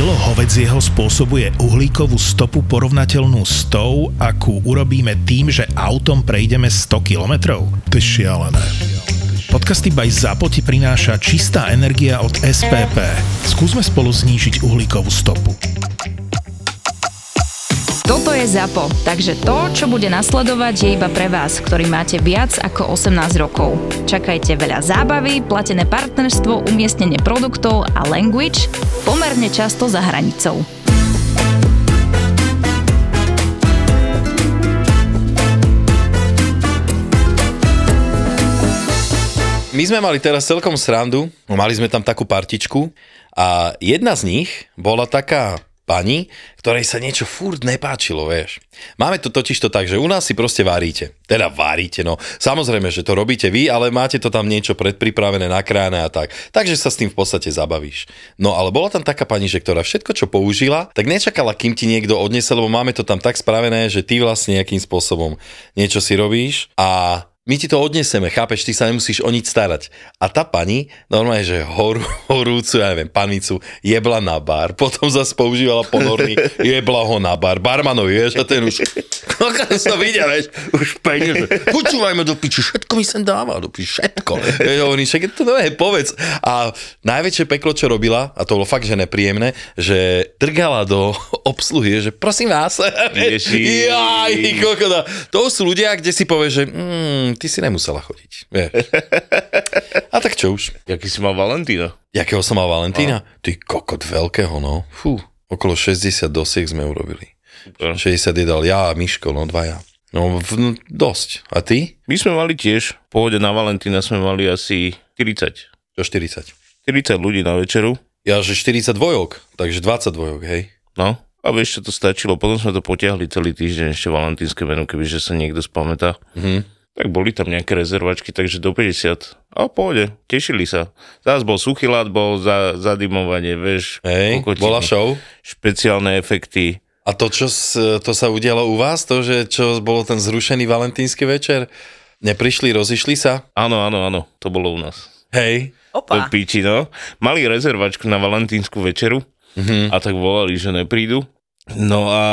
Kilo hovedzieho spôsobuje uhlíkovú stopu porovnateľnú s tou, akú urobíme tým, že autom prejdeme 100 kilometrov? To je šialené. Podcasty by ZAPO ti prináša čistá energia od SPP. Skúsme spolu znížiť uhlíkovú stopu. Toto je ZAPO, takže to, čo bude nasledovať, je iba pre vás, ktorý máte viac ako 18 rokov. Čakajte veľa zábavy, platené partnerstvo, umiestnenie produktov a language pomerne často za hranicou. My sme mali teraz celkom srandu, mali sme tam takú partičku a jedna z nich bola taká pani, ktorej sa niečo furt nepáčilo, vieš. Máme to totiž to tak, že u nás si proste varíte. Teda varíte, no. Samozrejme, že to robíte vy, ale máte to tam niečo predpripravené, nakrájane a tak. Takže sa s tým v podstate zabavíš. No ale bola tam taká pani, že ktorá všetko, čo použila, tak nečakala, kým ti niekto odnese, lebo máme to tam tak spravené, že ty vlastne nejakým spôsobom niečo si robíš a my ti to odneseme, chápeš, ty sa nemusíš o nič starať. A tá pani, normálne, že hor, horúcu, ja neviem, panicu, jebla na bar, potom zase používala ponorný, jebla ho na bar, barmanov, vieš, a ten už, ako sa vidia, vieš, už peniaze, počúvajme do piči, všetko mi sem dáva, do piči, všetko. Vieš, hovorí, však to neviem, povedz. A najväčšie peklo, čo robila, a to bolo fakt, že nepríjemné, že drgala do obsluhy, že prosím vás, Ježi. jaj, kokoda. To sú ľudia, kde si povieš, že mm, ty si nemusela chodiť. Vieš. A tak čo už? Jaký si mal Valentína? Jakého som mal Valentína? Ty kokot veľkého, no. Fú, okolo 60 dosiek sme urobili. Super. 60 je dal ja a Miško, no dvaja. No, v, no dosť. A ty? My sme mali tiež, v pohode na Valentína sme mali asi 40. Čo 40? 40 ľudí na večeru. Ja, že 40 dvojok, takže 20 dvojok, hej. No, a vieš, čo to stačilo. Potom sme to potiahli celý týždeň, ešte valentínske menu, kebyže sa niekto spamätá. Mhm. Tak boli tam nejaké rezervačky, takže do 50. A pohode, tešili sa. Zás bol suchý ľad, bol za, zadimovanie, vieš. Hej, kokotiny, bola show. Špeciálne efekty. A to, čo s- to sa udialo u vás, to, že čo bolo ten zrušený valentínsky večer, neprišli, rozišli sa? Áno, áno, áno, to bolo u nás. Hej. Opa. píči, no. Mali rezervačku na valentínsku večeru Mhm. a tak volali, že neprídu. No a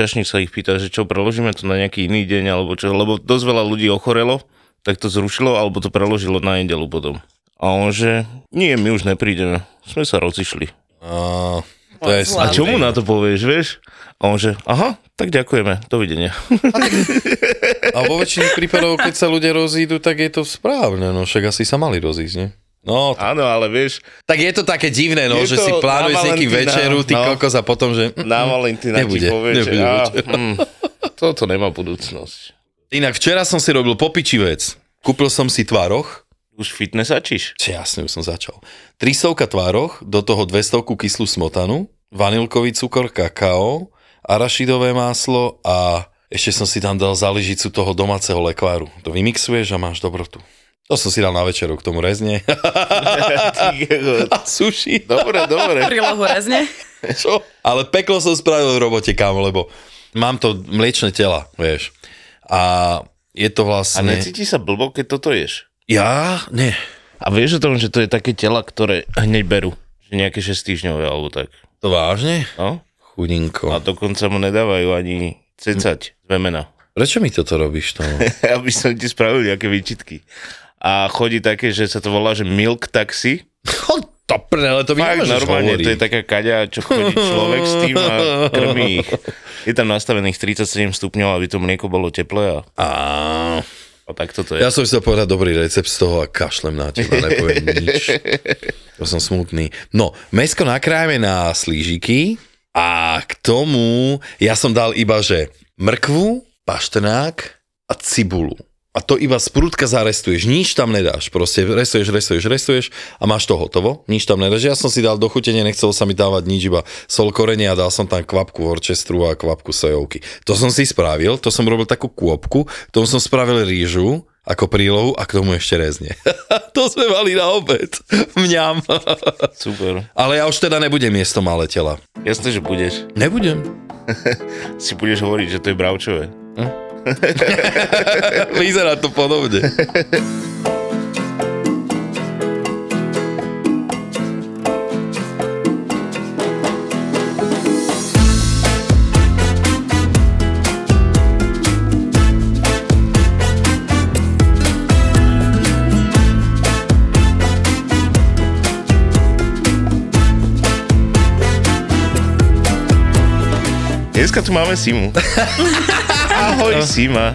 čašník sa ich pýta, že čo, preložíme to na nejaký iný deň, alebo čo, lebo dosť veľa ľudí ochorelo, tak to zrušilo, alebo to preložilo na nedelu potom. A on, že nie, my už neprídeme, sme sa rozišli. A, to je. A čo mu na to povieš, vieš? A on, že aha, tak ďakujeme, dovidenia. A vo väčšine prípadov, keď sa ľudia rozídu, tak je to správne, no však asi sa mali rozísť, nie? No, t- Áno, ale vieš, tak je to také divné, no, že to si plánuješ na nejaký Valentína, večeru, ty no. kokos a potom, že... na Valentína Nebude, ti povie, že nebude á, večer. hm, toto nemá budúcnosť. Inak včera som si robil popiči vec. Kúpil som si tvároch, Už fitnessačíš? Jasne, už som začal. Tristovka tvároch, do toho 200 kyslú smotanu, vanilkový cukor, kakao, arašidové máslo a ešte som si tam dal záležicu toho domáceho lekváru. To vymixuješ a máš dobrotu. To som si dal na večeru k tomu rezne. a suši. dobre, dobre. Prílohu rezne. Čo? Ale peklo som spravil v robote, kámo, lebo mám to mliečne tela, vieš. A je to A vlastne... necíti sa blbo, keď toto ješ? Ja? Nie. A vieš o tom, že to je také tela, ktoré hneď berú? Že nejaké 6 týždňové alebo tak. To vážne? No? Chudinko. A dokonca mu nedávajú ani cecať z vemena. Prečo mi toto robíš to? Aby som ti spravil nejaké výčitky. A chodí také, že sa to volá, že milk taxi. Chod to ale to mi Fakt, normálne, hovoriť. to je taká kaďa, čo chodí človek s tým a krmí ich. Je tam nastavených 37 stupňov, aby to mlieko bolo teplé a, Á, a tak toto je. ja som chcel povedať dobrý recept z toho a kašlem na teba, nepoviem nič. To som smutný. No, mesko nakrájame na slížiky a k tomu ja som dal iba, že mrkvu, paštrnák a cibulu. A to iba z prúdka zarestuješ, nič tam nedáš, proste restuješ, restuješ, restuješ a máš to hotovo, nič tam nedáš. Ja som si dal do chutenie, nechcelo sa mi dávať nič, iba sol korenia a dal som tam kvapku orčestru a kvapku sojovky. To som si spravil, to som robil takú kôpku, tomu som spravil rýžu ako prílohu a k tomu ešte rezne. to sme mali na obed. Mňam. Super. Ale ja už teda nebudem jesť to malé tela. Jasné, že budeš. Nebudem. Si budeš hovoriť, že to je bravčové. Vyzerá to podobne. Dneska tu máme Simu. Ahoj Sima.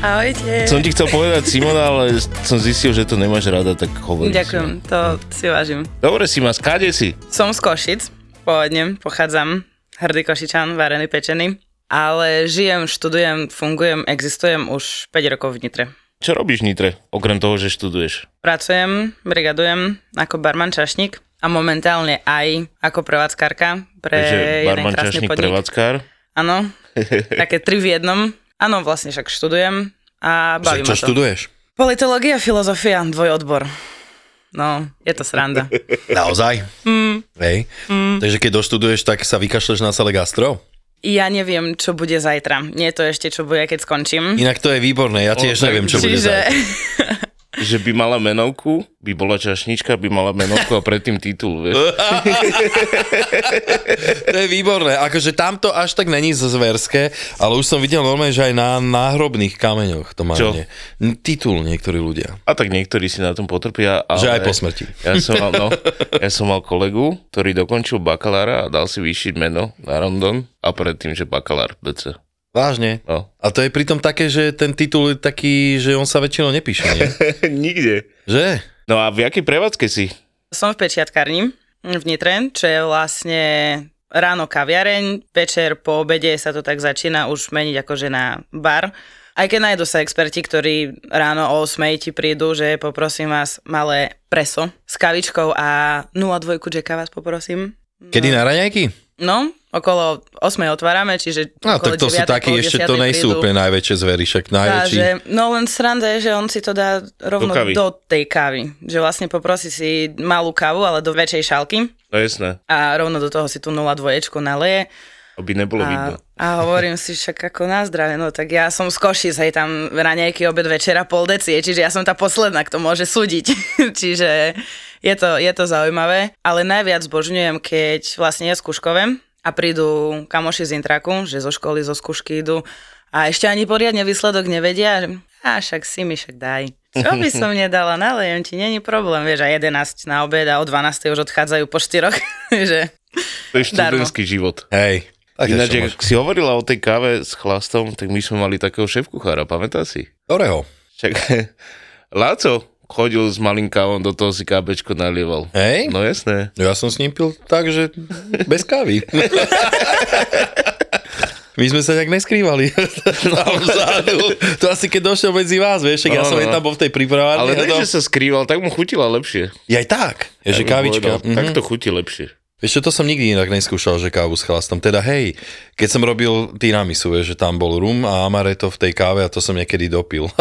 Ahojte. Som ti chcel povedať Simona, ale som zistil, že to nemáš rada, tak hovorím. Ďakujem, to si vážim. Dobre Sima, skáde si? Som z Košic, pôvodne pochádzam, hrdý Košičan, varený, pečený, ale žijem, študujem, fungujem, existujem už 5 rokov v Nitre. Čo robíš v Nitre, okrem toho, že študuješ? Pracujem, brigadujem ako barman čašník a momentálne aj ako prevádzkarka pre Takže jeden barman, krásny čašník, podnik. prevádzkar. Áno, také tri v jednom. Áno, vlastne však študujem a baví Čo ma to. študuješ? Politológia, filozofia, dvojodbor. No, je to sranda. Naozaj? Mm. Hej. Takže keď doštuduješ, tak sa vykašleš na celé gastro? Ja neviem, čo bude zajtra. Nie je to ešte, čo bude, keď skončím. Inak to je výborné, ja tiež O, neviem, čo bude Čiže zajtra. Že by mala menovku, by bola čašnička, by mala menovku a predtým titul, vieš. To je výborné. Akože tamto až tak není zverské, ale už som videl normálne, že aj na náhrobných kameňoch to má. Čo? Nie. Titul niektorí ľudia. A tak niektorí si na tom potrpia. Ale Že aj po smrti. Ja som, mal, no, ja som mal kolegu, ktorý dokončil bakalára a dal si vyšiť meno na Rondon a predtým, že bakalár BC. Vážne. No. A to je pritom také, že ten titul je taký, že on sa väčšinou nepíše, nie? Nikde. Že? No a v jakej prevádzke si? som v pečiatkarni v Nitre, čo je vlastne ráno kaviareň, večer po obede sa to tak začína už meniť akože na bar. Aj keď nájdu sa experti, ktorí ráno o 8 ti prídu, že poprosím vás malé preso s kavičkou a 02 Jacka vás poprosím. Kedy na raňajky? No, okolo 8 otvárame, čiže No okolo tak to sú 9, takí, okolo ešte to 10 nejsú prídu. úplne najväčšie zvery, však najväčší. Takže, no len sranda je, že on si to dá rovno Do kávy. do, tej kávy. Že vlastne poprosí si malú kávu, ale do väčšej šálky No jasné, a rovno do toho si tú 02 naleje. aby nebolo vidno. A, a hovorím si však ako na zdravie, no tak ja som z Košic, hej, tam raňajky, obed, večera, pol deci, čiže ja som tá posledná, kto môže súdiť. čiže je to, je to zaujímavé, ale najviac zbožňujem, keď vlastne je skúškové a prídu kamoši z Intraku, že zo školy, zo skúšky idú a ešte ani poriadne výsledok nevedia, a však si mi však daj. Čo by som nedala, nalejem ti, není problém, vieš, a 11 na obed a o 12 už odchádzajú po 4, že To je študentský život. Hej. Ináč, ak si hovorila o tej káve s chlastom, tak my sme mali takého šéf-kuchára, pamätáš si? Ktorého? Však Láco chodil s malým kávom, do toho si kábečko nalieval. Hej? No jasné. Ja som s ním pil tak, že bez kávy. My sme sa nejak neskrývali tam vzadu. To asi keď došiel medzi vás, vieš, ja som Áno. aj tam bol v tej prípravárni. Ale ne, to- že sa skrýval, tak mu chutila lepšie. Je aj tak. Je, že Ja by kávička. povedal, Tak to chutí lepšie. Vieš čo, to som nikdy inak neskúšal, že kávu s chlastom. Teda hej, keď som robil tiramisu, vieš, že tam bol rum a amaretto v tej káve a to som niekedy dopil.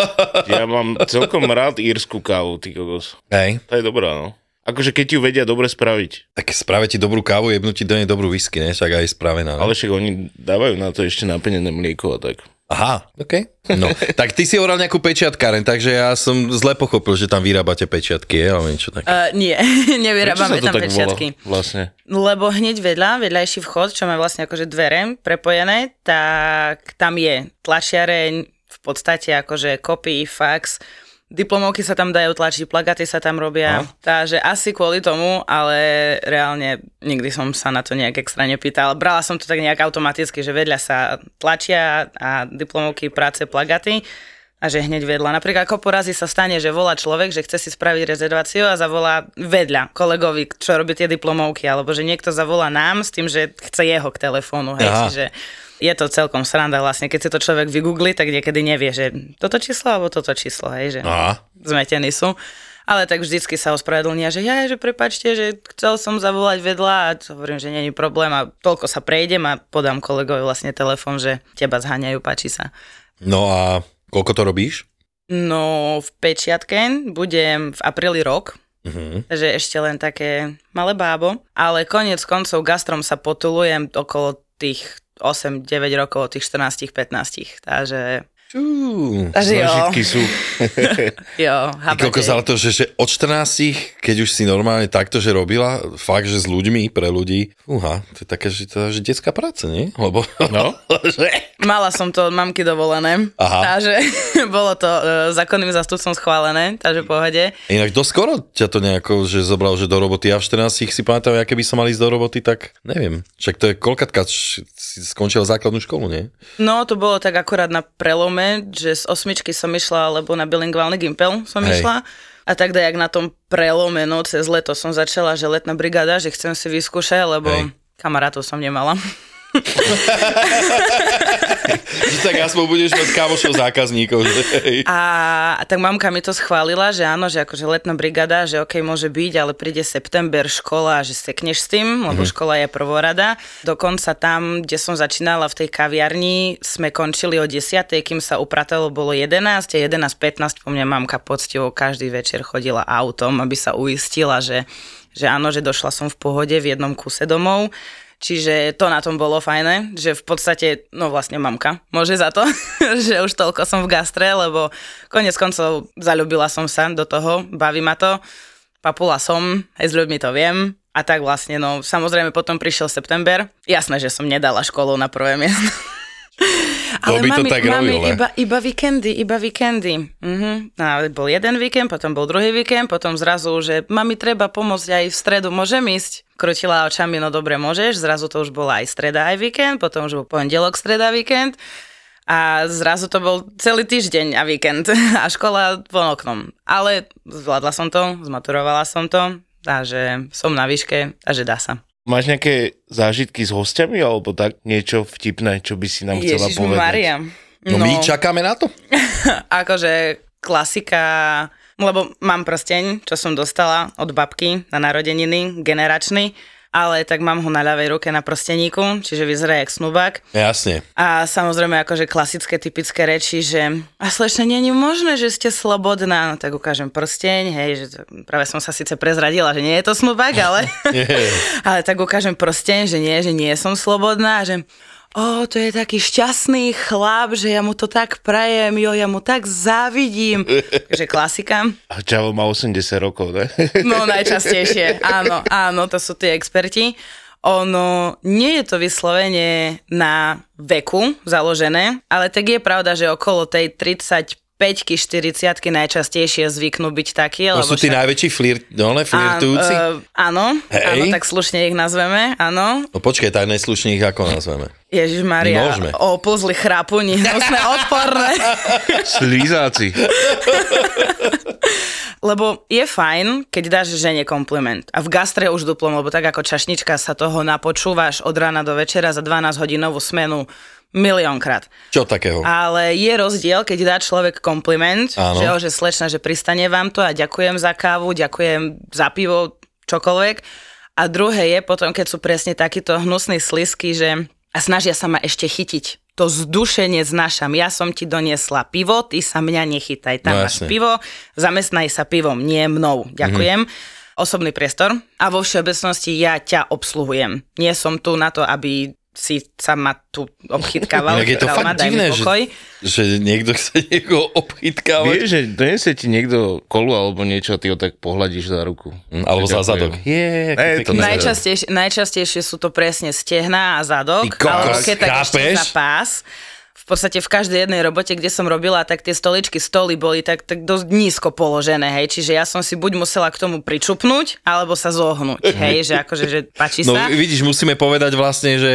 Ja mám celkom rád írsku kávu, ty kokos. hej, To je dobrá, no. Akože keď ju vedia dobre spraviť. tak spraviť ti dobrú kávu, jebnúť ti do nej dobrú whisky, ne? Však aj spravená. Ne? Ale však oni dávajú na to ešte napenené mlieko a tak. Aha, OK. No, tak ty si hovoril nejakú pečiatkáren, takže ja som zle pochopil, že tam vyrábate pečiatky, je, alebo niečo také. Uh, nie, Prečo nevyrábame sa to tam tak pečiatky. volá vlastne? Lebo hneď vedľa, vedľajší vchod, čo má vlastne akože dvere prepojené, tak tam je tlačiareň, v podstate akože kopy, fax, diplomovky sa tam dajú tlačiť, plagaty sa tam robia, takže asi kvôli tomu, ale reálne nikdy som sa na to nejak extra nepýtal. Brala som to tak nejak automaticky, že vedľa sa tlačia a diplomovky, práce, plagaty a že hneď vedľa. Napríklad ako porazy sa stane, že volá človek, že chce si spraviť rezerváciu a zavolá vedľa kolegovi, čo robí tie diplomovky, alebo že niekto zavolá nám s tým, že chce jeho k telefónu. Hej, Aha. čiže je to celkom sranda vlastne, keď si to človek vygoogli, tak niekedy nevie, že toto číslo alebo toto číslo, hej, že Aha. zmetení sú. Ale tak vždycky sa ospravedlnia, že ja, že prepačte, že chcel som zavolať vedľa a hovorím, že není problém a toľko sa prejdem a podám kolegovi vlastne telefon, že teba zháňajú, páči sa. No a koľko to robíš? No, v Pečiatke budem v apríli rok, Uh-huh. takže ešte len také malé bábo, ale konec koncov gastrom sa potulujem okolo tých 8-9 rokov, od tých 14-15, takže Čú. Takže jo, Zážitky sú. jo, Ty habate. koľko ale to, že, že od 14, keď už si normálne takto, že robila, fakt, že s ľuďmi, pre ľudí, uha, to je také, že to je že detská práca, nie? Lebo, No. že... Mala som to od mamky dovolené. Aha. Takže bolo to uh, zákonným zastupcom schválené, takže pohode. Inak dosť skoro ťa to nejako, že zobral, že do roboty. Ja v 14 si pamätám, aké by som mal ísť do roboty, tak neviem. Však to je koľkatka, si skončil základnú školu, nie? No, to bolo tak akurát na prelome, že z osmičky som išla, lebo na bilingválny gimpel som Hej. išla. A tak jak na tom prelome, no cez leto som začala, že letná brigáda, že chcem si vyskúšať, lebo Hej. kamarátov som nemala. Že tak aspoň budeš mať kamošov zákazníkov. Že? A, tak mamka mi to schválila, že áno, že akože letná brigada, že ok, môže byť, ale príde september, škola, že sekneš s tým, lebo Mhm. škola je prvorada. Dokonca tam, kde som začínala v tej kaviarni, sme končili o 10, kým sa upratalo, bolo 11 a 11.15 po mňa mamka poctivo každý večer chodila autom, aby sa uistila, že, že áno, že došla som v pohode v jednom kuse domov. Čiže to na tom bolo fajné, že v podstate, no vlastne mamka môže za to, že už toľko som v gastre, lebo konec koncov zalúbila som sa do toho, baví ma to, papula som, aj s ľuďmi to viem. A tak vlastne, no samozrejme potom prišiel september, jasné, že som nedala školu na prvé miesto. To by to tak robil, ne? iba, iba víkendy, iba víkendy. Mhm. A bol jeden víkend, potom bol druhý víkend, potom zrazu, že mami treba pomôcť aj v stredu, môžem ísť? Krutila očami, no dobre, môžeš. Zrazu to už bola aj streda, aj víkend, potom už bol pondelok, streda, víkend. A zrazu to bol celý týždeň a víkend a škola von oknom. Ale zvládla som to, zmaturovala som to a že som na výške a že dá sa. Máš nejaké zážitky s hostiami alebo tak niečo vtipné, čo by si nám chcela Ježiš povedať? Maria. No, my čakáme na to. akože klasika, lebo mám prsteň, čo som dostala od babky na narodeniny, generačný, ale tak mám ho na ľavej ruke na prsteníku, čiže vyzerá jak snubák. Jasne. A samozrejme akože klasické typické reči, že a slečne, nie je možné, že ste slobodná. No, tak ukážem prsteň, hej, že to, práve som sa síce prezradila, že nie je to snubák, ale, ale tak ukážem prsteň, že nie, že nie som slobodná, že o, to je taký šťastný chlap, že ja mu to tak prajem, jo, ja mu tak závidím. Takže klasika. A Čavo má 80 rokov, ne? No najčastejšie, áno, áno, to sú tí experti. Ono nie je to vyslovene na veku založené, ale tak je pravda, že okolo tej 35 40 najčastejšie zvyknú byť takí. To lebo sú tí však- najväčší flirt, no, ne, flirtujúci. Á, e, áno, Hej. áno, tak slušne ich nazveme, áno. No počkaj, tak najslušne ich ako nazveme. Ježiš Maria, Môžeme. o puzli chrápuni, no sme odporné. Slízáci. Lebo je fajn, keď dáš žene kompliment. A v gastre už duplom, lebo tak ako čašnička sa toho napočúvaš od rána do večera za 12 hodinovú smenu miliónkrát. Čo takého? Ale je rozdiel, keď dá človek kompliment, Áno. že, o, že slečna, že pristane vám to a ďakujem za kávu, ďakujem za pivo, čokoľvek. A druhé je potom, keď sú presne takíto hnusní slisky, že a snažia sa ma ešte chytiť. To zdušenie znášam. Ja som ti doniesla pivo, ty sa mňa nechytaj. Tam No máš jasne. pivo, zamestnaj sa pivom, nie mnou. Ďakujem. Osobný priestor a vo všeobecnosti ja ťa obsluhujem. Nie som tu na to, aby si sa ma tu obchytkával. Inak je to ma, fakt divné, že, pokoj. že niekto chce niekoho obchytkávať. Vieš, že donesie ti niekto kolu alebo niečo, ty ho tak pohľadíš za ruku. Mm, Alebo za zadok. Je, Ne, to. Najčastejšie, najčastejšie sú to presne stehná a zadok, Ty kokos, alebo keď tak ešte za pás. V podstate v každej jednej robote, kde som robila, tak tie stoličky, stoly boli tak, tak dosť nízko položené, hej, čiže ja som si buď musela k tomu pričupnúť, alebo sa zohnúť, hej, že akože, že páči No sa. vidíš, musíme povedať vlastne, že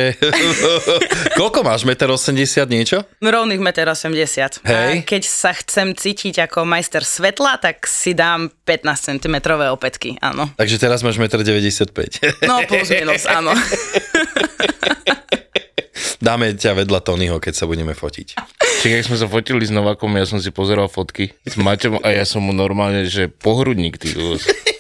koľko máš, 1,80 m niečo? Rovných 1,80 m. Hej. A keď sa chcem cítiť ako majster svetla, tak si dám 15 cm opätky, áno. Takže teraz máš 1,95 m. No plus minus, áno. Dáme ťa vedľa Tonyho, keď sa budeme fotiť. Čiže keď sme sa fotili s Novakom, ja som si pozeral fotky s Maťom a ja som mu normálne, že pohrudník, ty.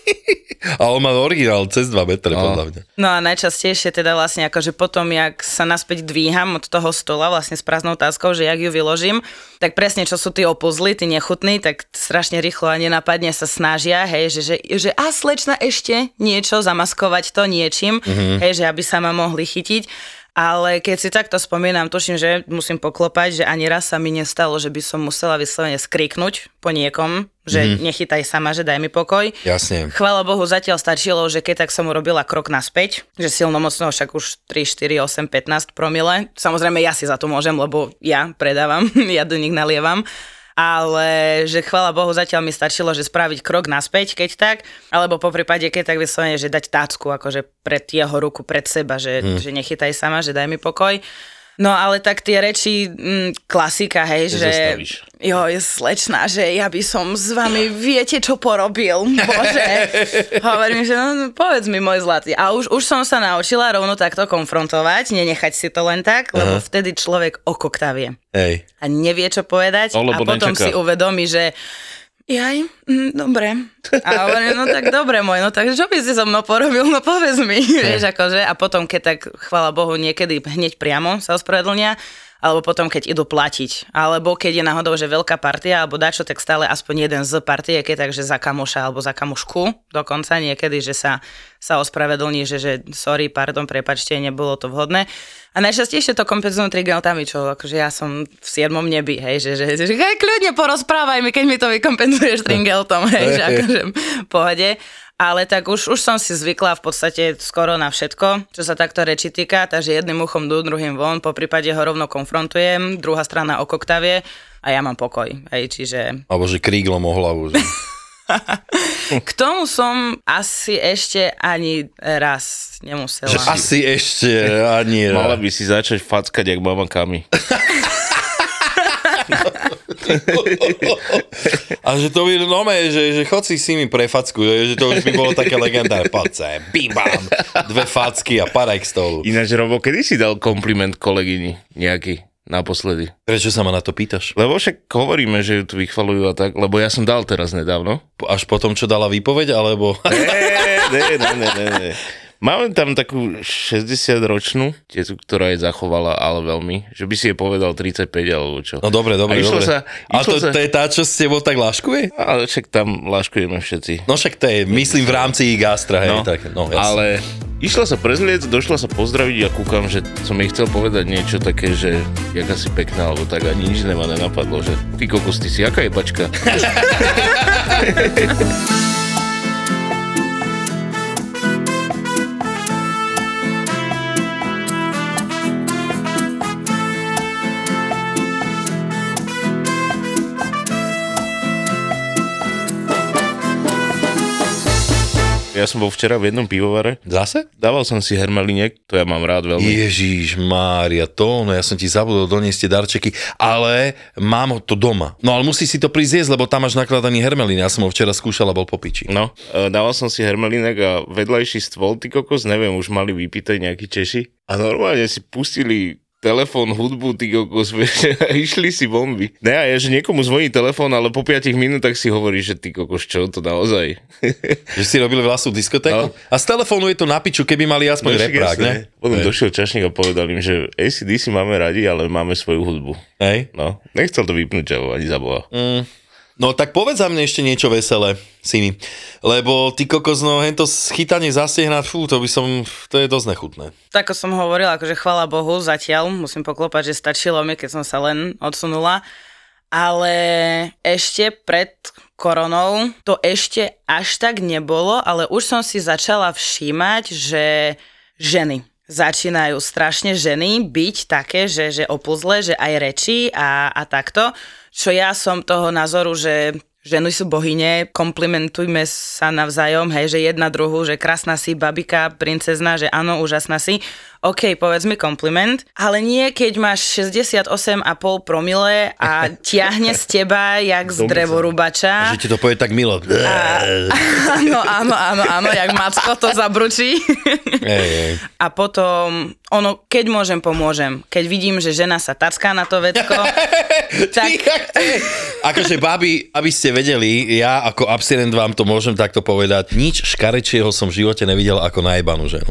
A on má originál cez 2 metre, podľa mňa. No a najčastejšie teda vlastne akože potom, jak sa naspäť dvíham od toho stola vlastne s prázdnou táskou, že jak ju vyložím, tak presne čo sú tí opuzly, tí nechutní, tak strašne rýchlo a nenapadne sa snažia, hej, že, že, že a slečna ešte niečo, zamaskovať to niečím, mm-hmm. hej, že aby sa ma mohli chytiť. Ale keď si takto spomínam, tuším, že musím poklopať, že ani raz sa mi nestalo, že by som musela vyslovene skriknúť po niekom, že mm. nechytaj sama, že daj mi pokoj. Jasne. Chvála Bohu, zatiaľ stačilo, že keď tak som urobila krok naspäť, že silno mocno, však už 3, 4, 8, 15 promile. Samozrejme, ja si za to môžem, lebo ja predávam, ja do nich nalievam ale že chvála Bohu zatiaľ mi stačilo, že spraviť krok naspäť, keď tak, alebo po prípade, keď tak vyslovene, že dať tácku, akože pred jeho ruku, pred seba, že, hmm. že nechytaj sama, že daj mi pokoj. No ale tak tie reči, mm, klasika, hej, že... Zastavíš. Jo, je slečná, že ja by som s vami, viete, čo porobil, bože. Hovorím, že no, no, povedz mi, môj zlatý. A už, už som sa naučila rovno takto konfrontovať, nenechať si to len tak, lebo Aha. vtedy človek okoktavie. Hej. A nevie, čo povedať. No, a potom nečaká. si uvedomí, že Jaj, mm, dobre. A hovorím, no tak dobre môj, no tak čo by si so mnou porobil, no povedz mi, vieš akože. A potom, keď tak, chvála Bohu, niekedy hneď priamo sa ospravedlnia, alebo potom, keď idú platiť. Alebo keď je náhodou, že veľká partia, alebo dačo, tak stále aspoň jeden z partie, keď takže za kamoša alebo za kamošku dokonca niekedy, že sa, sa ospravedlní, že, že sorry, pardon, prepačte, nebolo to vhodné. A najčastejšie to kompenzujú trigeltami, čo akože ja som v siedmom nebi, hej, že, že, že, že hej, kľudne porozprávaj mi, keď mi to vykompenzuješ tringeltom, hej, že akože pohode ale tak už, už som si zvykla v podstate skoro na všetko, čo sa takto reči týka, takže jedným uchom do druhým von, po prípade ho rovno konfrontujem, druhá strana okoktavie a ja mám pokoj, hej, čiže... Alebo že kríglom o hlavu. Že... K tomu som asi ešte ani raz nemusela. Že asi ešte ani Mala raz. by si začať fackať, jak mama Kami. A že to by nové, že, že chod si s nimi pre facku, že to už by bolo také legendárne. Poď sem, bim bam, dve facky a padaj k stolu. Ináč, Robo, kedy si dal kompliment kolegyni nejaký? Naposledy. Prečo sa ma na to pýtaš? Lebo však hovoríme, že ju tu vychvalujú a tak, lebo ja som dal teraz nedávno. Až po tom, čo dala výpoveď, alebo... Ne, ne, ne, ne, ne. Máme tam takú 60-ročnú tietu, ktorá je zachovala, ale veľmi, že by si je povedal 35 alebo čo. No dobre, dobre, dobre. sa- a to, sa- to je tá, čo s tebou tak láškuje? Ale však tam láškujeme všetci. No však to je, myslím, v rámci gastra, hej, No, tak, no jasne. ale išla sa prezliec, došla sa pozdraviť a kúkam, že som jej chcel povedať niečo také, že jak asi pekná, alebo tak ani nič nema nenapadlo, že ty kokos, ty si aká je Ja som bol včera v jednom pivovare, Zase? dával som si hermeliniek, to ja mám rád veľmi. Ježíš Mária, to, no ja som ti zabudol doniesť tie darčeky, ale mám to doma. No ale musí si to prísť jesť, lebo tam máš nakladaný hermelín. Ja som ho včera skúšal a bol po piči. No, e, dával som si hermelinek a vedľajší stôl, ty kokos, neviem, už mali vypité nejakí Češi. A normálne si pustili telefón, hudbu, ty kokos, vieš, a išli si bomby. Ne, a ja, že niekomu zvoní telefón, ale po 5 minútach si hovorí, že ty kokos, čo to naozaj? Že si robili vlastnú diskotéku? No. A z telefónu je to na piču, keby mali aspoň však reprák, ne? Potom Hej. došiel čašník a povedal im, že ACDC máme radi, ale máme svoju hudbu. Hej. No, nechcel to vypnúť, ani za boha. Mm. No tak povedz za mne ešte niečo veselé, Simi. Lebo ty kokos, no hento chytanie zastehna, fú, to by som, to je dosť nechutné. Tak som hovorila, akože chvála Bohu, zatiaľ musím poklopať, že stačilo mi, keď som sa len odsunula. Ale ešte pred koronou to ešte až tak nebolo, ale už som si začala všímať, že ženy začínajú strašne ženy byť také, že, že opuzle, že aj reči a, a takto. Čo ja som toho názoru, že ženy sú bohyne, komplimentujme sa navzájom, hej, že jedna druhú, že krásna si, babika, princezna, že áno, úžasná si. OK, povedz mi kompliment, ale nie keď máš 68,5 promile a tiahne z teba jak z drevorúbača. Že ti to povie tak milo. Áno, áno, áno, áno, jak Macko to zabručí. Ej, ej. A potom, ono, keď môžem, pomôžem. Keď vidím, že žena sa tacká na to vecko, tak... Akože, babi, aby ste vedeli, ja ako abstinent vám to môžem takto povedať, nič škarečieho som v živote nevidel ako najebanú ženu.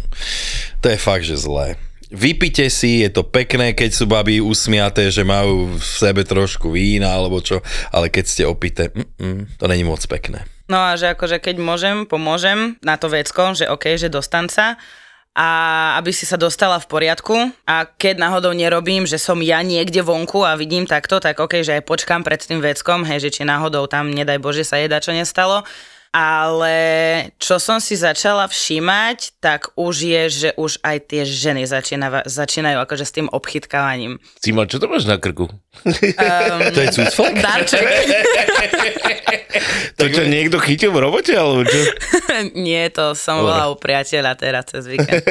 To je fakt, že zlé. Vypite si, je to pekné, keď sú baby usmiaté, že majú v sebe trošku vína alebo čo, ale keď ste opité, to není moc pekné. No a že akože keď môžem, pomôžem na to vecko, že OK, že dostan sa. a aby si sa dostala v poriadku a keď náhodou nerobím, že som ja niekde vonku a vidím takto, tak ok, že aj počkám pred tým veckom, hej, že či náhodou tam, nedaj Bože, sa jedá, čo nestalo. Ale čo som si začala všímať, tak už je, že už aj tie ženy začínajú, začínajú akože s tým obchytkávaním. Cima, čo to máš na krku? To je cucflek? Darček. To čo, niekto chytil v robote, alebo čo? Nie, to som bola u priateľa teraz cez víkend.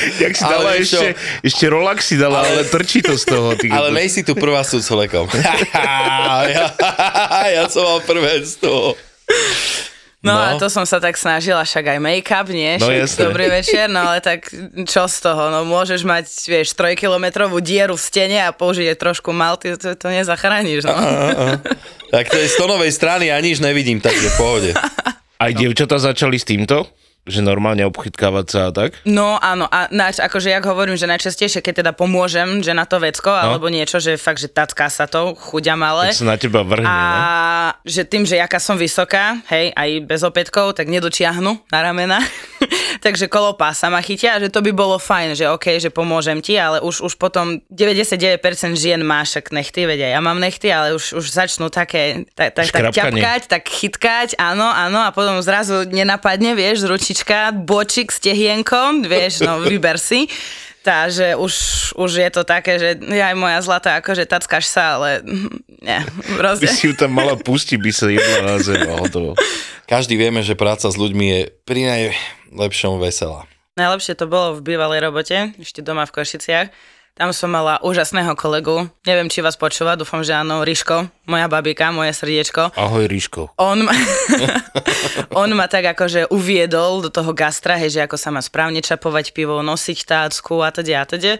Jak si Ale dala vieš čo? ešte, ešte Rolex si dala, ale trčí to z toho. Ty Ale nej si tu prvá s cucflekom. ja, ja som mal prvé z toho. No, No. a to som sa tak snažila, však aj make-up, nie? No, Však. Dobrý večer, no ale tak čo z toho? No môžeš mať, vieš, trojkilometrovú dieru v stene a použiť trošku malty, to, to nezachrániš, no. Tak to je z tonovej strany a nič nevidím, takže v pohode. Aj dievčatá začali s týmto? Že normálne obchytkávať sa a tak? No áno, a nač, akože jak hovorím, že najčastejšie, keď teda pomôžem, že na to vecko, no. alebo niečo, že fakt, že tacká sa to, chuďa malé. Tak sa na teba vrhne, A ne? že tým, že jaká som vysoká, hej, aj bez opätkov, tak nedočiahnu na ramena. Takže kolo pása ma chytia, že to by bolo fajn, že OK, že pomôžem ti, ale už, už potom 99% žien má však nechty, vedia, ja mám nechty, ale už, už začnú také, tak, tak, tak ťapkať, tak chytkať, áno, áno, a potom zrazu nenapadne, vieš, z ručička, bočik s tehienkom, vieš, no vyber si. Takže už, už je to také, že ja aj moja zlatá, akože tackáš sa, ale nie, By rozdiel. si ju tam mala pustiť, by sa jedla na zem a hotovo. Každý vieme, že práca s ľuďmi je pri najlepšom veselá. Najlepšie to bolo v bývalej robote, ešte doma v Košiciach. Tam som mala úžasného kolegu, neviem, či vás počúva, dúfam, že áno, Ríško, moja babika, moje srdiečko. Ahoj, Ríško. On ma, on ma tak akože uviedol do toho gastra, hej, že ako sa má správne čapovať pivo, nosiť tácku a teda a teda.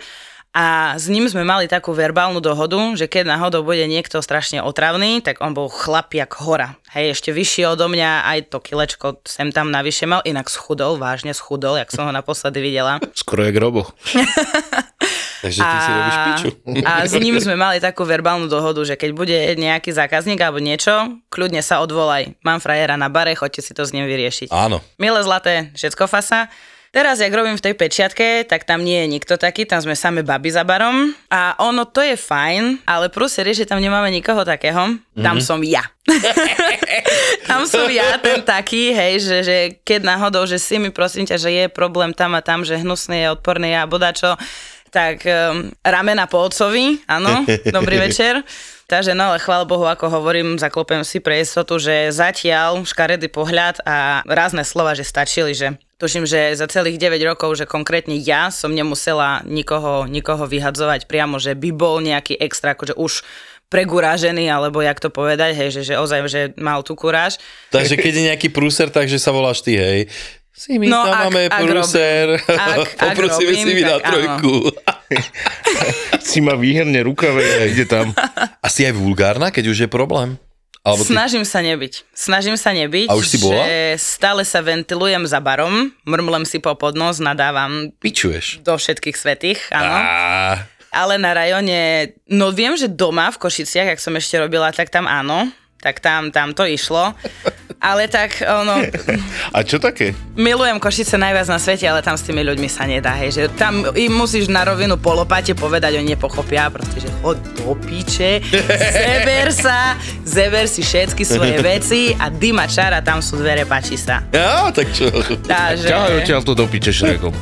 A s ním sme mali takú verbálnu dohodu, že keď náhodou bude niekto strašne otravný, tak on bol chlap jak hora. Hej, ešte vyšší odo mňa, aj to kilečko sem tam navyše mal, inak schudol, vážne schudol, jak som ho naposledy videla. Skoro jak Robo. Takže ty si robíš piču. a s ním sme mali takú verbálnu dohodu, že keď bude nejaký zákazník alebo niečo, kľudne sa odvolaj. Mám frajera na bare, choďte si to s ním vyriešiť. Áno. Milé zlaté, všetko fasa. Teraz, jak robím v tej pečiatke, tak tam nie je nikto taký, tam sme same baby za barom. A ono, to je fajn, ale prúser je, že tam nemáme nikoho takého. Tam som ja. tam som ja, ten taký, hej, že, že keď náhodou, že si mi prosím ťa, že je problém tam a tam, že hnusný je, odporný a bodačo, tak um, ramena po otcovi, áno, dobrý večer. Takže no, ale chvála Bohu, ako hovorím, zaklopem si pre istotu, že zatiaľ škaredý pohľad a rázne slova, že stačili, že tuším, že za celých 9 rokov, že konkrétne ja som nemusela nikoho, nikoho vyhadzovať priamo, že by bol nejaký extra, akože už pregurážený, alebo jak to povedať, hej, že, že ozaj, že mal tú kuráž. Takže keď je nejaký prúser, takže sa voláš ty, hej. Si my No, tam ak- máme ak prúser. Ak- ak Poprosíme robím, si mi na trojku. Si ma výherne rukave a ide tam. A si aj vulgárna, keď už je problém? Alebo ty... Snažím sa nebyť. Snažím sa nebyť. A už si bola? Že stále sa ventilujem za barom, mrmlem si po podnos, nadávam pičuješ. do všetkých svetých, áno. Á, Ale na rajone, no viem, že doma v Košiciach, ak som ešte robila, tak tam áno. Tak tam, tam to išlo. Ale tak, ono, A čo také? milujem Košice najviac na svete, ale tam s tými ľuďmi sa nedá, hej, že tam im musíš na rovinu po lopate povedať, oni nepochopia, proste, že chod do piče, zeber sa, zeber si všetky svoje veci a dyma čara, tam sú dvere, páči sa. ja, tak čo? Takže... Ťahaj odtiaľ to do piče šrekom.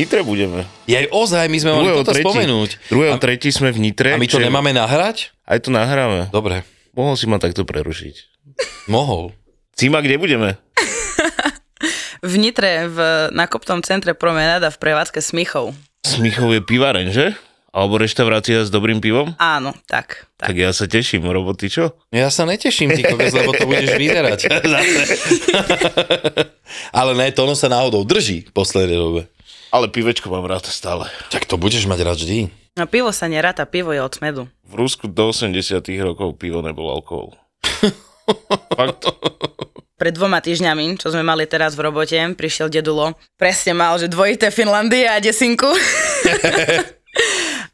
Nitre budeme. Je aj ozaj, my sme mali toto spomenúť. 2. tretí sme v Nitre. A my to čo- nemáme nahrať? Aj to nahráme. Dobre, Mohol si ma takto prerušiť. mohol. Cima, kde budeme? V Nitre, v nakopnom centre Promenada v prevádzke Smichov. Smichov je pivareň, že? Alebo reštaurácia s dobrým pivom? Áno, tak. tak. Tak ja sa teším, roboty čo? Ja sa neteším, ty kokos, lebo to budeš vyzerať. Ale ne, to ono sa náhodou drží v poslednej dobe. Ale pivečko mám rád stále. Tak to budeš mať rád vždy. No pivo sa neráta, pivo je od smedu. V Rusku do 80 rokov pivo nebol alkohol. Fakt. Pred dvoma týždňami, čo sme mali teraz v robote, prišiel dedulo. Presne mal, že dvojité Finlandie a desinku.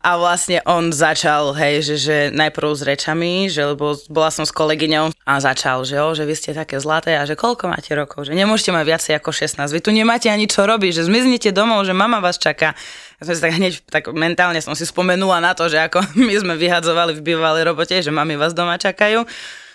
A vlastne on začal, hej, že, že najprv s rečami, že lebo bola som s kolegyňou a začal, že jo, že vy ste také zlaté a že koľko máte rokov, že nemôžete mať viacej ako 16, vy tu nemáte ani čo robiť, že zmiznite domov, že mama vás čaká. Ja som si tak hneď, tak mentálne som si spomenula na to, že ako my sme vyhadzovali v bývalej robote, že mami vás doma čakajú.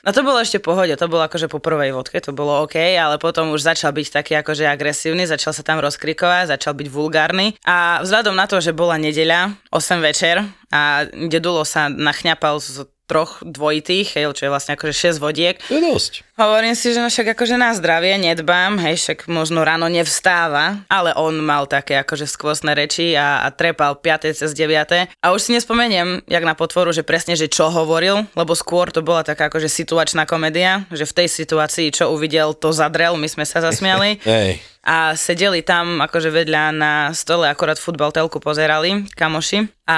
No to bolo ešte pohode, to bolo akože po prvej vodke, to bolo OK, ale potom už začal byť taký akože agresívny, začal sa tam rozkrikovať, začal byť vulgárny a vzhľadom na to, že bola nedeľa, 8 večer a dedulo sa nachňapal z troch dvojitých, čo je vlastne akože 6 vodiek. To je dosť. Hovorím si, že no však akože na zdravie nedbám, hej, však možno ráno nevstáva, ale on mal také akože skvostné reči a, a trepal 5. cez 9. A už si nespomeniem, jak na potvoru, že presne, že čo hovoril, lebo skôr to bola taká akože situačná komédia, že v tej situácii, čo uvidel, to zadrel, my sme sa zasmiali. Hej. a sedeli tam akože vedľa na stole, akorát futbal telku pozerali, kamoši a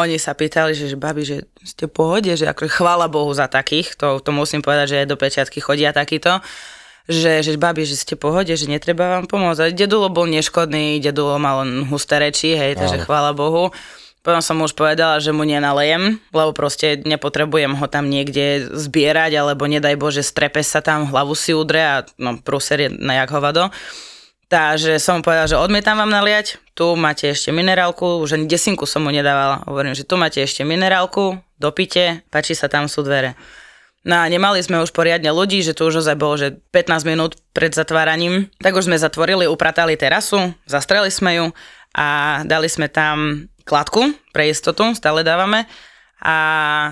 oni sa pýtali, že, že babi, že ste v pohode, že akože chvála Bohu za takých, to, to musím povedať, že do pečiatky chodia takýto, že, že babi, že ste pohode, že netreba vám pomôcť. A dedulo bol neškodný, dedulo mal len husté reči, hej, takže chvála Bohu. Potom som mu už povedala, že mu nenalejem, lebo proste nepotrebujem ho tam niekde zbierať, alebo nedaj Bože, strepe sa tam, hlavu si udre a no, prúser je na jak hovado. Takže som mu povedala, že odmietam vám naliať, tu máte ešte minerálku, už ani desinku som mu nedávala. Hovorím, že tu máte ešte minerálku, dopite, páči sa, tam sú dvere. No a nemali sme už poriadne ľudí, že tu už ozaj bolo, že 15 minút pred zatváraním. Tak už sme zatvorili, upratali terasu, zastreli sme ju a dali sme tam kladku pre istotu, stále dávame. A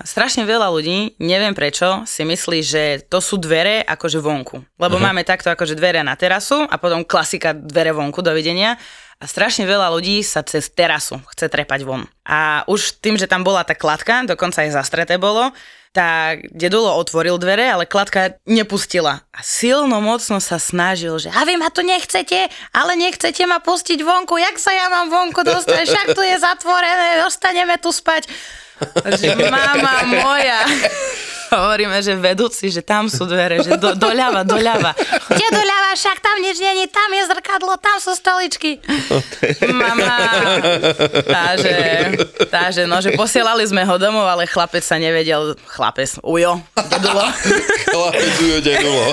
strašne veľa ľudí, neviem prečo, si myslí, že to sú dvere akože vonku. Lebo uh-huh. máme takto akože dvere na terasu a potom klasika dvere vonku, dovidenia. A strašne veľa ľudí sa cez terasu chce trepať von. A už tým, že tam bola tá kladka, dokonca aj zastreté bolo, tak dedulo otvoril dvere, ale kladka nepustila. A silno mocno sa snažil, že a vy ma tu nechcete, ale nechcete ma pustiť vonku, jak sa ja mám vonku dostať, však tu je zatvorené, ostaneme tu spať. Že mama moja. Hovoríme, že vedúci, že tam sú dvere, že do, doľava, doľava. Kde doľava, však tam nič není, tam je zrkadlo, tam sú stoličky. Mama. Takže, takže, no, že posielali sme ho domov, ale chlapec sa nevedel, chlapec, ujo, dedulo, Chlapicujú dedulo.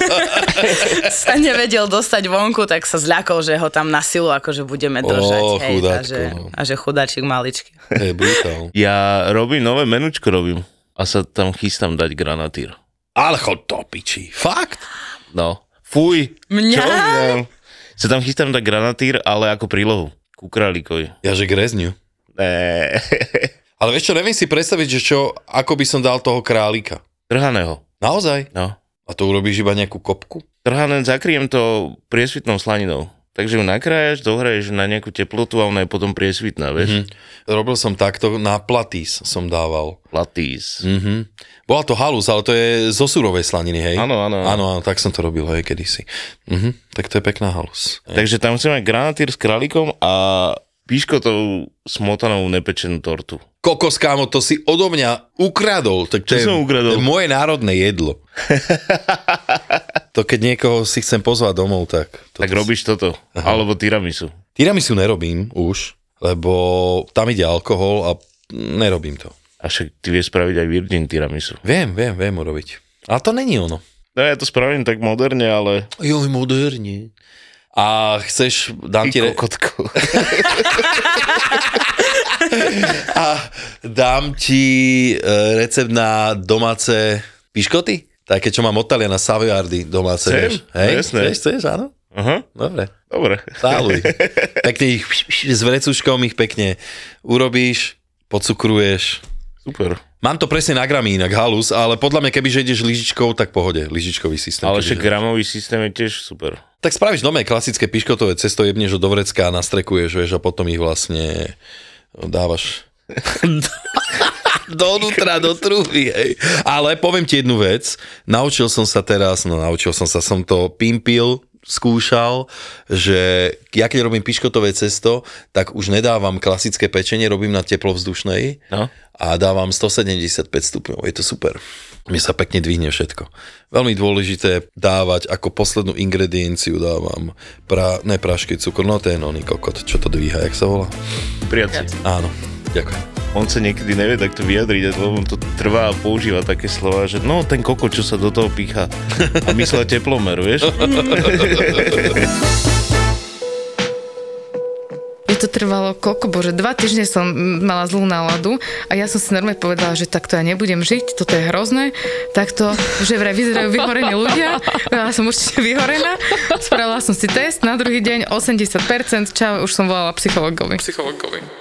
sa nevedel dostať vonku, tak sa zľakol, že ho tam na silu akože budeme držať. Ó, hej, chudáčko, a, že, no. a že chudáčik maličky. Hej, brutál. Ja robím nové menučko robím a sa tam chystám dať granatír. Ale chod to piči. Fakt? No. Fuj. Mňa? Čo? Sa tam chystám dať granatír, ale ako prílohu. Ku králikovi. Ja že grezňu. Ne. Ale vieš čo, neviem si predstaviť, že čo, ako by som dal toho králika. Trhaného. Naozaj? No. A to urobíš iba nejakú kopku? Trhané zakryjem to priesvitnou slaninou. Takže ju nakrájaš, dohraješ na nejakú teplotu a ona je potom priesvitná, vieš? Hm. Robil som takto, na platís som dával. Platís. Mhm. Bola to halus, ale to je zo surovej slaniny, hej? Áno, áno, áno. Áno, tak som to robil, hej, kedysi. Mhm. Tak to je pekná halus. Hej. Takže tam chceme granatýr s králikom a piškotou smotanou nepečenú tortu. Kokos, kámo, to si odo mňa ukradol. Tak to Čo je, som ukradol? To je moje národné jedlo. to keď niekoho si chcem pozvať domov, tak... To Tak robíš toto. Aha. Alebo tiramisu. Tiramisu nerobím už, lebo tam ide alkohol a nerobím to. A však ty vieš spraviť aj virgin tiramisu. Viem, viem, viem urobiť. Ale to není ono. No ja to spravím tak moderne, ale... Joj, moderne. A chceš, dám ti... Re- a dám ti e, recept na domáce piškoty? Také, čo mám od Taliana, Savoiardy domáce, Chcem, vieš? Hej, jasné. Chceš, chceš, áno? Aha, Dobre. dobre. Záluj. Pekne ich s vrecuškom ich pekne urobíš, pocukruješ. Super. Mám to presne na gramy inak, halus, ale podľa mňa, kebyže ideš lyžičkou, tak pohode, lyžičkový systém. Ale však gramový systém je tiež super. Tak spravíš nové klasické piškotové cesto, jebneš do vrecka a nastrekuješ, vieš, a potom ich vlastne dávaš donútra, do trúby, hej. Ale poviem ti jednu vec, naučil som sa teraz, no naučil som sa, som to pimpil, skúšal, že ja keď robím piškotové cesto, tak už nedávam klasické pečenie, robím na teplovzdušnej No. a dávam 175 stupňov, je to super. mi sa pekne dvihne všetko. Veľmi dôležité dávať, ako poslednú ingredienciu dávam pra, ne prášky cukor, no ten oný kokot, čo to dvíha, jak sa volá? Priaci. Áno, ďakujem. On sa niekedy nevie takto vyjadriť, lebo on to trvá a používa také slova, že no ten koko, čo sa do toho pícha. A myslel teplomer, vieš? to trvalo koľko, bože, dva týždne som mala zlú náladu a ja som si normálne povedala, že takto ja nebudem žiť, toto je hrozné, takto, že vraj vyzerajú vyhorení ľudia, ja som určite vyhorená, spravila som si test, na druhý deň 80%, čau, už som volala psychologovi. psychologovi.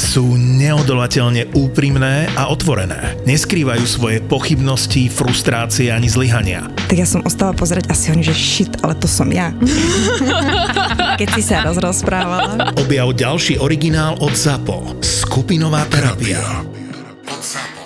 sú neodolateľne úprimné a otvorené. Neskrývajú svoje pochybnosti, frustrácie ani zlyhania. Tak ja som ostala pozerať asi oni, že shit, ale to som ja. Keď si sa rozprávala. Objav ďalší originál od ZAPO. Skupinová terapia. terapia.